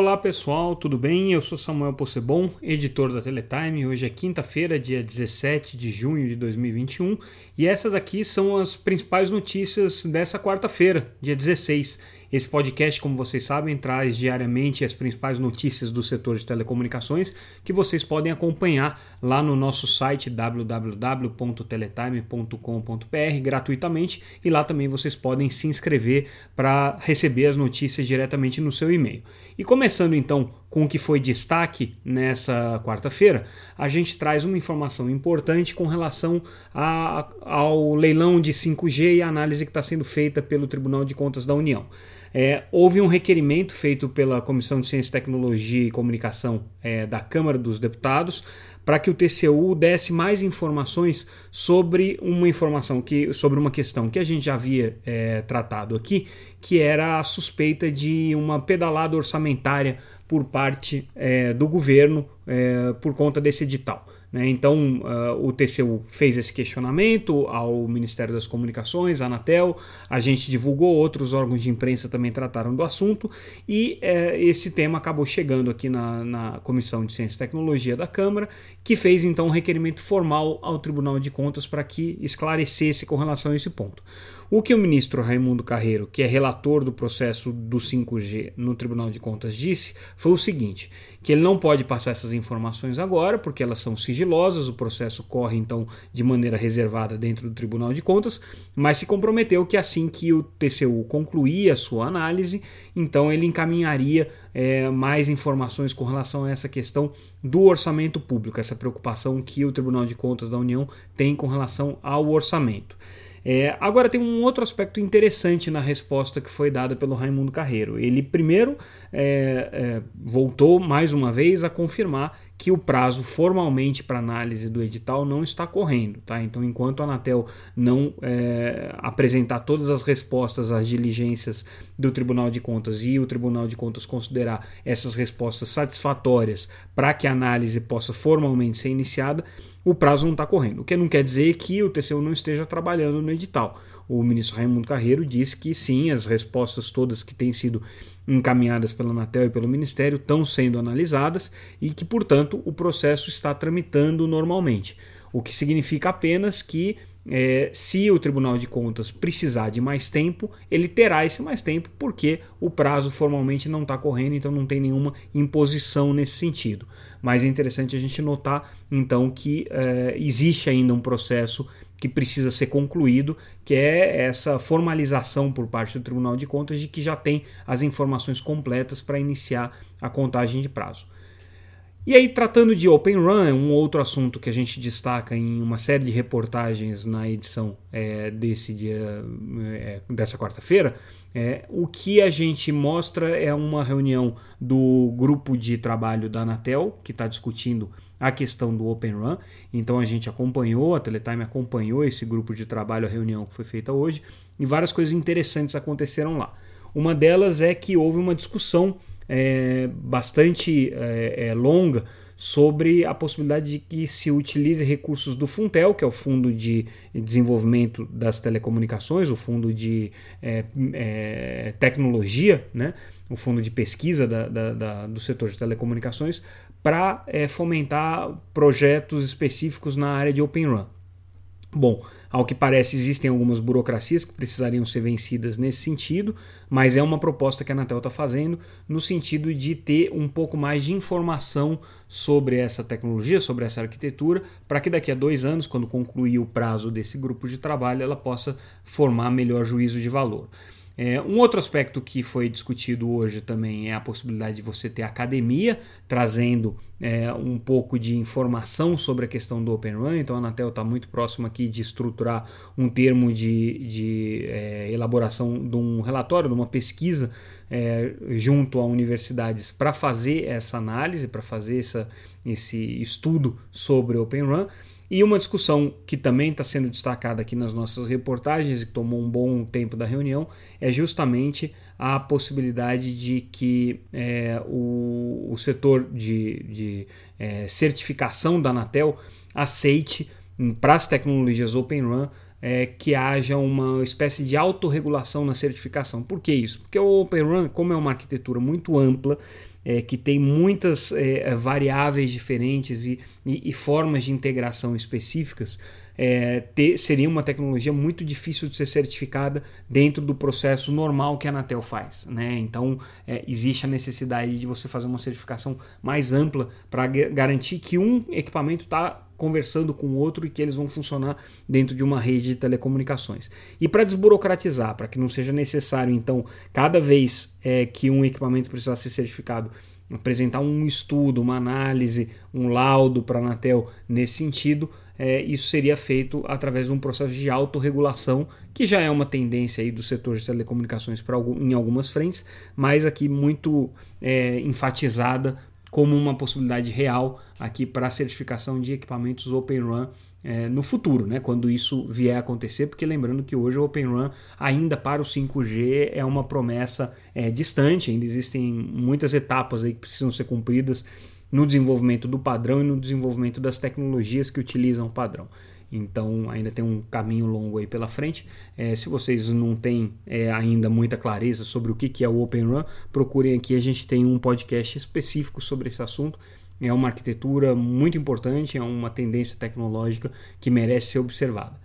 Olá pessoal, tudo bem? Eu sou Samuel Possebon, editor da Teletime. Hoje é quinta-feira, dia 17 de junho de 2021, e essas aqui são as principais notícias dessa quarta-feira, dia 16. Esse podcast, como vocês sabem, traz diariamente as principais notícias do setor de telecomunicações que vocês podem acompanhar lá no nosso site www.teletime.com.br gratuitamente e lá também vocês podem se inscrever para receber as notícias diretamente no seu e-mail. E começando então com o que foi destaque nessa quarta-feira, a gente traz uma informação importante com relação a, ao leilão de 5G e a análise que está sendo feita pelo Tribunal de Contas da União. É, houve um requerimento feito pela Comissão de Ciência, Tecnologia e Comunicação é, da Câmara dos Deputados para que o TCU desse mais informações sobre uma informação que sobre uma questão que a gente já havia é, tratado aqui, que era a suspeita de uma pedalada orçamentária por parte é, do governo é, por conta desse edital. Né? Então, uh, o TCU fez esse questionamento ao Ministério das Comunicações, à Anatel, a gente divulgou, outros órgãos de imprensa também trataram do assunto e uh, esse tema acabou chegando aqui na, na Comissão de Ciência e Tecnologia da Câmara, que fez então um requerimento formal ao Tribunal de Contas para que esclarecesse com relação a esse ponto. O que o ministro Raimundo Carreiro, que é relator do processo do 5G no Tribunal de Contas, disse foi o seguinte: que ele não pode passar essas informações agora, porque elas são sigilosas, o processo corre então de maneira reservada dentro do Tribunal de Contas, mas se comprometeu que assim que o TCU concluir a sua análise, então ele encaminharia é, mais informações com relação a essa questão do orçamento público, essa preocupação que o Tribunal de Contas da União tem com relação ao orçamento. É, agora tem um outro aspecto interessante na resposta que foi dada pelo Raimundo Carreiro. Ele primeiro é, é, voltou mais uma vez a confirmar que o prazo formalmente para análise do edital não está correndo. Tá? Então, enquanto a Anatel não é, apresentar todas as respostas às diligências do Tribunal de Contas e o Tribunal de Contas considerar essas respostas satisfatórias para que a análise possa formalmente ser iniciada, o prazo não está correndo. O que não quer dizer que o TCU não esteja trabalhando no edital. O ministro Raimundo Carreiro disse que sim, as respostas todas que têm sido encaminhadas pela Anatel e pelo Ministério estão sendo analisadas e que, portanto, o processo está tramitando normalmente. O que significa apenas que, é, se o Tribunal de Contas precisar de mais tempo, ele terá esse mais tempo, porque o prazo formalmente não está correndo, então não tem nenhuma imposição nesse sentido. Mas é interessante a gente notar, então, que é, existe ainda um processo que precisa ser concluído, que é essa formalização por parte do Tribunal de Contas de que já tem as informações completas para iniciar a contagem de prazo. E aí, tratando de Open Run, é um outro assunto que a gente destaca em uma série de reportagens na edição é, desse dia, é, dessa quarta-feira, é, o que a gente mostra é uma reunião do grupo de trabalho da Anatel, que está discutindo a questão do Open Run. Então a gente acompanhou, a Teletime acompanhou esse grupo de trabalho, a reunião que foi feita hoje, e várias coisas interessantes aconteceram lá. Uma delas é que houve uma discussão é, bastante é, é, longa sobre a possibilidade de que se utilize recursos do Funtel, que é o Fundo de Desenvolvimento das Telecomunicações, o Fundo de é, é, Tecnologia, né? o Fundo de Pesquisa da, da, da, do setor de telecomunicações, para é, fomentar projetos específicos na área de Open Run. Bom, ao que parece, existem algumas burocracias que precisariam ser vencidas nesse sentido, mas é uma proposta que a Anatel está fazendo no sentido de ter um pouco mais de informação sobre essa tecnologia, sobre essa arquitetura, para que daqui a dois anos, quando concluir o prazo desse grupo de trabalho, ela possa formar melhor juízo de valor. É, um outro aspecto que foi discutido hoje também é a possibilidade de você ter academia trazendo é, um pouco de informação sobre a questão do Open Run. Então a Anatel está muito próximo aqui de estruturar um termo de, de é, elaboração de um relatório, de uma pesquisa é, junto a universidades para fazer essa análise, para fazer essa, esse estudo sobre Open Run. E uma discussão que também está sendo destacada aqui nas nossas reportagens e que tomou um bom tempo da reunião é justamente a possibilidade de que é, o, o, setor de, de é, certificação da Anatel aceite hum, para as tecnologias Open Run é, que haja uma espécie de autorregulação na certificação. Por que isso? Porque o Open Run, como é uma arquitetura muito ampla, é, que tem muitas é, variáveis diferentes e, e, e, formas de integração específicas, é, ter, seria uma tecnologia muito difícil de ser certificada dentro do processo normal que a Anatel faz. Né? Então, é, existe a necessidade de você fazer uma certificação mais ampla para garantir que um equipamento está conversando com o outro e que eles vão funcionar dentro de uma rede de telecomunicações. E para desburocratizar, para que não seja necessário, então, cada vez é, que um equipamento precisar ser certificado, apresentar um estudo, uma análise, um laudo para a Anatel nesse sentido, é, isso seria feito através de um processo de autorregulação, que já é uma tendência aí do setor de telecomunicações para em algumas frentes, mas aqui muito é, enfatizada como uma possibilidade real aqui para a certificação de equipamentos Open Run é, no futuro, né, quando isso vier a acontecer, porque lembrando que hoje o Open Run ainda para o 5G é uma promessa é, distante, ainda existem muitas etapas aí que precisam ser cumpridas no desenvolvimento do padrão e no desenvolvimento das tecnologias que utilizam o padrão. Então ainda tem um caminho longo aí pela frente. É, se vocês não têm é, ainda muita clareza sobre o que, que é o Open Run, procurem aqui. A gente tem um podcast específico sobre esse assunto. É uma arquitetura muito importante, é uma tendência tecnológica que merece ser observada.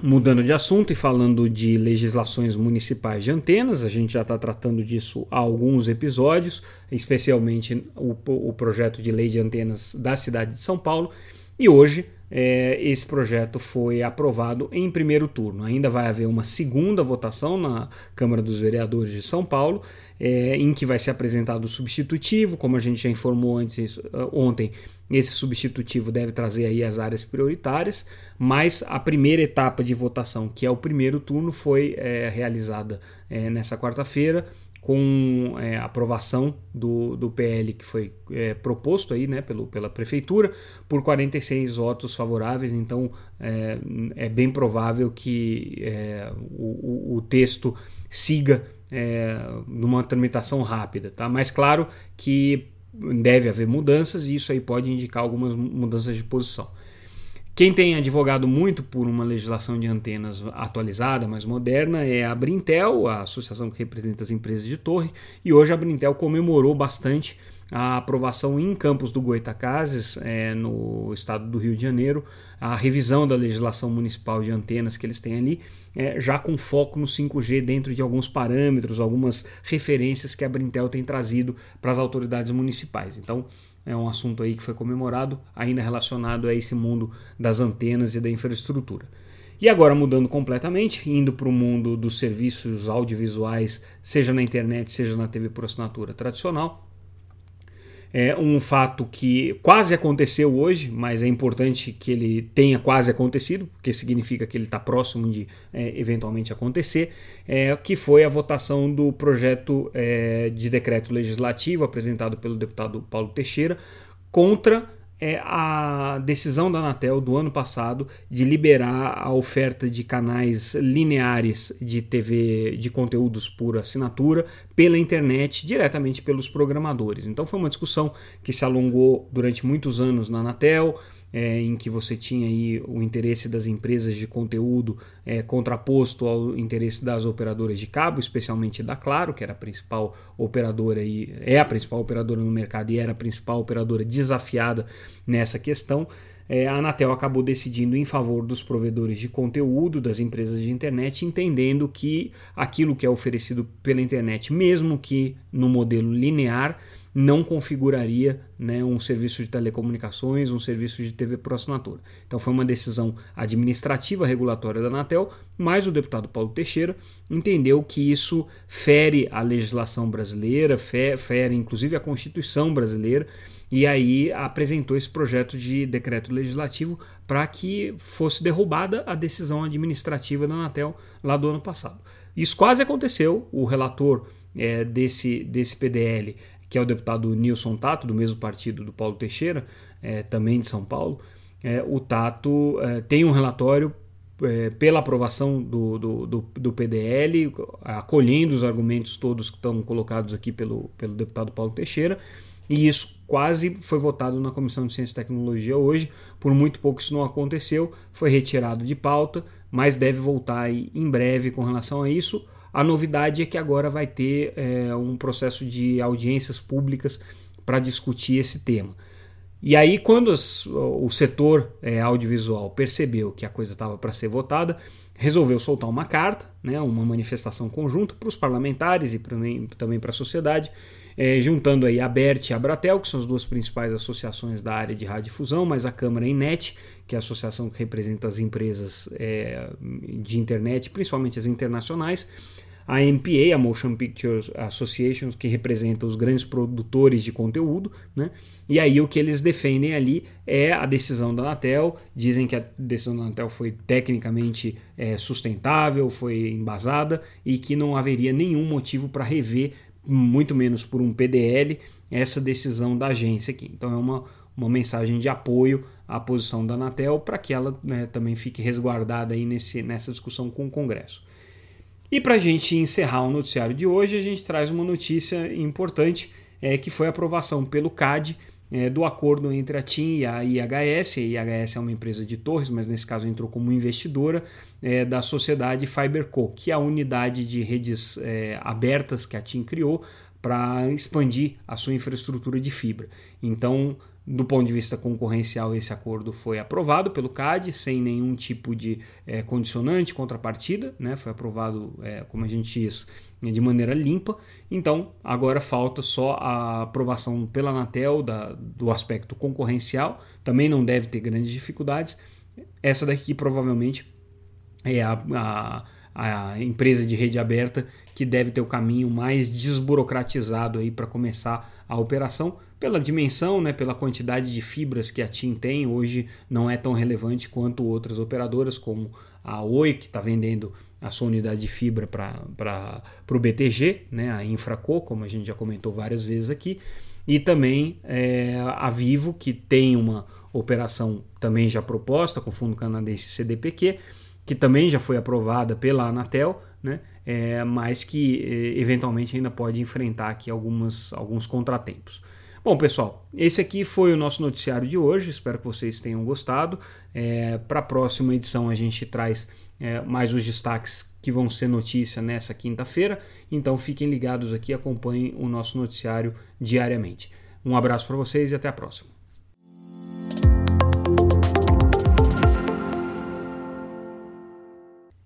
Mudando de assunto e falando de legislações municipais de antenas, a gente já está tratando disso há alguns episódios, especialmente o, o projeto de lei de antenas da cidade de São Paulo. E hoje é, esse projeto foi aprovado em primeiro turno. Ainda vai haver uma segunda votação na Câmara dos Vereadores de São Paulo, é, em que vai ser apresentado o substitutivo, como a gente já informou antes uh, ontem. Esse substitutivo deve trazer aí as áreas prioritárias, mas a primeira etapa de votação, que é o primeiro turno, foi é, realizada é, nessa quarta-feira com é, aprovação do, do PL que foi é, proposto aí, né, pelo, pela prefeitura por 46 votos favoráveis, então é, é bem provável que é, o, o, texto siga é, numa tramitação rápida, tá? Mas claro que deve haver mudanças e isso aí pode indicar algumas mudanças de posição. Quem tem advogado muito por uma legislação de antenas atualizada, mais moderna, é a Brintel, a associação que representa as empresas de torre, e hoje a Brintel comemorou bastante a aprovação em Campos do Goitacazes, é, no estado do Rio de Janeiro, a revisão da legislação municipal de antenas que eles têm ali, é, já com foco no 5G dentro de alguns parâmetros, algumas referências que a Brintel tem trazido para as autoridades municipais. Então, é um assunto aí que foi comemorado, ainda relacionado a esse mundo das antenas e da infraestrutura. E agora mudando completamente, indo para o mundo dos serviços audiovisuais, seja na internet, seja na TV por assinatura tradicional, é um fato que quase aconteceu hoje, mas é importante que ele tenha quase acontecido, porque significa que ele está próximo de é, eventualmente acontecer, é, que foi a votação do projeto é, de decreto legislativo apresentado pelo deputado Paulo Teixeira contra é a decisão da Anatel do ano passado de liberar a oferta de canais lineares de TV de conteúdos por assinatura pela internet diretamente pelos programadores. Então foi uma discussão que se alongou durante muitos anos na Anatel é, em que você tinha aí o interesse das empresas de conteúdo é, contraposto ao interesse das operadoras de cabo, especialmente da Claro, que era a principal operadora e é a principal operadora no mercado e era a principal operadora desafiada nessa questão. É, a Anatel acabou decidindo em favor dos provedores de conteúdo, das empresas de internet, entendendo que aquilo que é oferecido pela internet, mesmo que no modelo linear, não configuraria né, um serviço de telecomunicações, um serviço de TV por assinatura. Então foi uma decisão administrativa regulatória da Anatel, mas o deputado Paulo Teixeira entendeu que isso fere a legislação brasileira, fere inclusive a Constituição brasileira, e aí apresentou esse projeto de decreto legislativo para que fosse derrubada a decisão administrativa da Anatel lá do ano passado. Isso quase aconteceu, o relator é, desse, desse PDL que é o deputado Nilson Tato, do mesmo partido do Paulo Teixeira, é, também de São Paulo, é, o Tato é, tem um relatório é, pela aprovação do, do, do, do, PDL, acolhendo os argumentos todos que estão colocados aqui pelo, pelo deputado Paulo Teixeira, e isso quase foi votado na Comissão de Ciência e Tecnologia hoje. Por muito pouco isso não aconteceu, foi retirado de pauta, mas deve voltar em breve com relação a isso A novidade é que agora vai ter é, um processo de audiências públicas para discutir esse tema. E aí, quando as, o setor é, audiovisual percebeu que a coisa estava para ser votada, resolveu soltar uma carta, né, uma manifestação conjunta para os parlamentares e também para a sociedade, é, juntando aí a BERT e a Bratel, que são as duas principais associações da área de radiodifusão, mas a Câmara Inet, que é a associação que representa as empresas é, de internet, principalmente as internacionais, a MPA, a Motion Pictures Association, que representa os grandes produtores de conteúdo, né? E aí o que eles defendem ali é a decisão da Anatel, dizem que a decisão da Anatel foi tecnicamente é, sustentável, foi embasada e que não haveria nenhum motivo para rever, muito menos por um PDL, essa decisão da agência aqui. Então é uma, uma mensagem de apoio à posição da Anatel para que ela né, também fique resguardada aí nesse, nessa discussão com o Congresso. E para a gente encerrar o noticiário de hoje, a gente traz uma notícia importante, é, que foi a aprovação pelo CAD é, do acordo entre a TIM e a IHS. A IHS é uma empresa de torres, mas nesse caso entrou como investidora é, da sociedade FiberCo, que é a unidade de redes é, abertas que a TIM criou para expandir a sua infraestrutura de fibra. Então, do ponto de vista concorrencial, esse acordo foi aprovado pelo CAD sem nenhum tipo de é, condicionante, contrapartida, né? foi aprovado, é, como a gente diz, de maneira limpa. Então, agora falta só a aprovação pela Anatel da, do aspecto concorrencial, também não deve ter grandes dificuldades. Essa daqui provavelmente é a, a a empresa de rede aberta que deve ter o caminho mais desburocratizado aí para começar a operação pela dimensão, né, pela quantidade de fibras que a TIM tem, hoje não é tão relevante quanto outras operadoras, como a Oi, que está vendendo a sua unidade de fibra para o BTG, né, a Infraco, como a gente já comentou várias vezes aqui, e também é, a Vivo, que tem uma operação também já proposta com o fundo canadense CDPQ, que também já foi aprovada pela Anatel, né, é, mas que é, eventualmente ainda pode enfrentar aqui algumas, alguns contratempos. Bom, pessoal, esse aqui foi o nosso noticiário de hoje. Espero que vocês tenham gostado. É, Para a próxima edição, a gente traz é, mais os destaques que vão ser notícia nessa quinta-feira. Então, fiquem ligados aqui, acompanhem o nosso noticiário diariamente. Um abraço para vocês e até a próxima.